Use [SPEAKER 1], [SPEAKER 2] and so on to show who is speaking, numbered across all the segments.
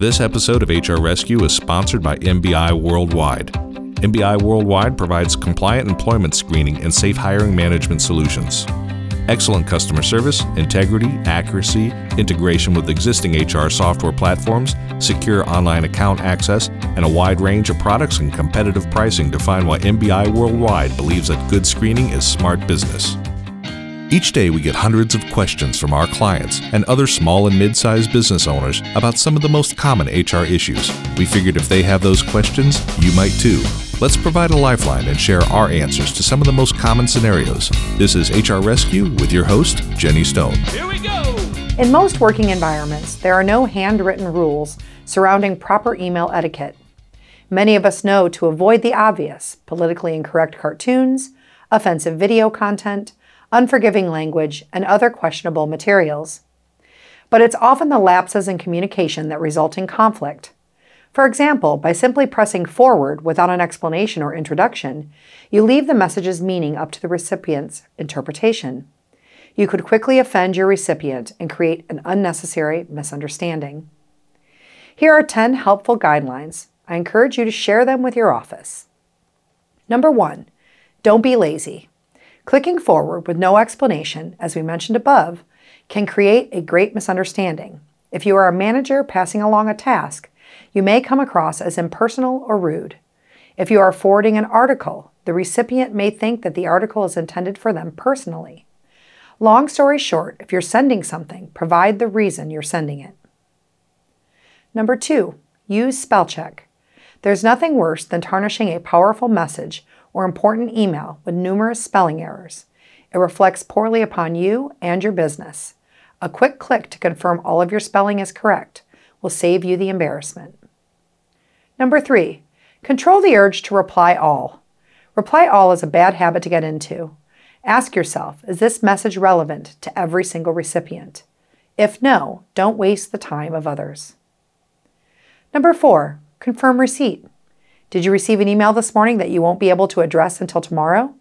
[SPEAKER 1] This episode of HR Rescue is sponsored by MBI Worldwide. MBI Worldwide provides compliant employment screening and safe hiring management solutions. Excellent customer service, integrity, accuracy, integration with existing HR software platforms, secure online account access, and a wide range of products and competitive pricing define why MBI Worldwide believes that good screening is smart business. Each day, we get hundreds of questions from our clients and other small and mid sized business owners about some of the most common HR issues. We figured if they have those questions, you might too. Let's provide a lifeline and share our answers to some of the most common scenarios. This is HR Rescue with your host, Jenny Stone.
[SPEAKER 2] Here we go!
[SPEAKER 3] In most working environments, there are no handwritten rules surrounding proper email etiquette. Many of us know to avoid the obvious politically incorrect cartoons, offensive video content, unforgiving language, and other questionable materials. But it's often the lapses in communication that result in conflict. For example, by simply pressing forward without an explanation or introduction, you leave the message's meaning up to the recipient's interpretation. You could quickly offend your recipient and create an unnecessary misunderstanding. Here are 10 helpful guidelines. I encourage you to share them with your office. Number one, don't be lazy. Clicking forward with no explanation, as we mentioned above, can create a great misunderstanding. If you are a manager passing along a task, you may come across as impersonal or rude. If you are forwarding an article, the recipient may think that the article is intended for them personally. Long story short, if you're sending something, provide the reason you're sending it. Number two, use spell check. There's nothing worse than tarnishing a powerful message or important email with numerous spelling errors. It reflects poorly upon you and your business. A quick click to confirm all of your spelling is correct will save you the embarrassment. Number three, control the urge to reply all. Reply all is a bad habit to get into. Ask yourself, is this message relevant to every single recipient? If no, don't waste the time of others. Number four, confirm receipt. Did you receive an email this morning that you won't be able to address until tomorrow?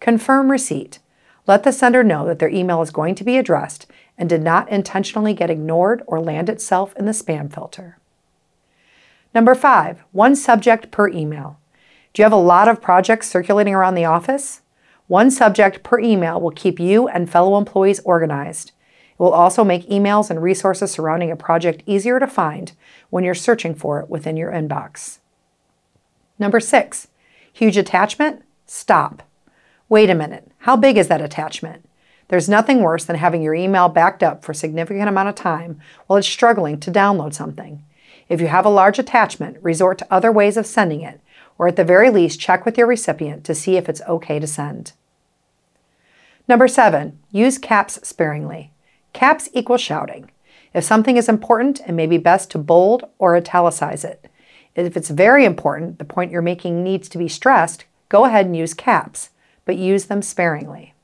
[SPEAKER 3] Confirm receipt. Let the sender know that their email is going to be addressed and did not intentionally get ignored or land itself in the spam filter. Number five, one subject per email. Do you have a lot of projects circulating around the office? One subject per email will keep you and fellow employees organized. It will also make emails and resources surrounding a project easier to find when you're searching for it within your inbox. Number six, huge attachment? Stop. Wait a minute. How big is that attachment? There's nothing worse than having your email backed up for a significant amount of time while it's struggling to download something. If you have a large attachment, resort to other ways of sending it, or at the very least, check with your recipient to see if it's okay to send. Number seven, use caps sparingly. Caps equal shouting. If something is important, it may be best to bold or italicize it. If it's very important, the point you're making needs to be stressed, go ahead and use caps, but use them sparingly.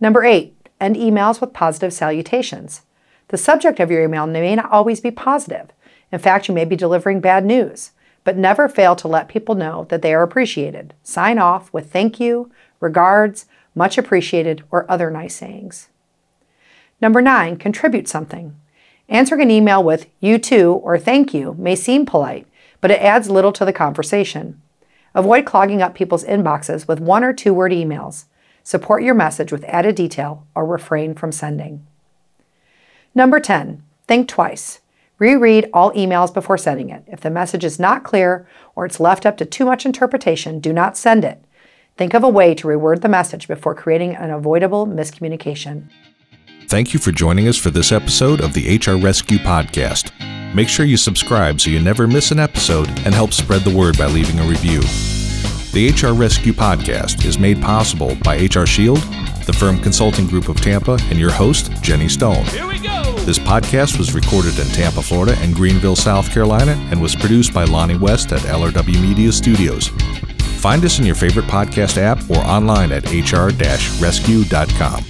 [SPEAKER 3] Number eight, end emails with positive salutations. The subject of your email may not always be positive. In fact, you may be delivering bad news, but never fail to let people know that they are appreciated. Sign off with thank you, regards, much appreciated, or other nice sayings. Number nine, contribute something. Answering an email with you too or thank you may seem polite, but it adds little to the conversation. Avoid clogging up people's inboxes with one or two word emails. Support your message with added detail or refrain from sending. Number 10, think twice. Reread all emails before sending it. If the message is not clear or it's left up to too much interpretation, do not send it. Think of a way to reword the message before creating an avoidable miscommunication.
[SPEAKER 1] Thank you for joining us for this episode of the HR Rescue Podcast. Make sure you subscribe so you never miss an episode and help spread the word by leaving a review. The HR Rescue Podcast is made possible by HR Shield, the firm consulting group of Tampa, and your host, Jenny Stone.
[SPEAKER 2] Here we go!
[SPEAKER 1] This podcast was recorded in Tampa, Florida, and Greenville, South Carolina, and was produced by Lonnie West at LRW Media Studios. Find us in your favorite podcast app or online at hr-rescue.com.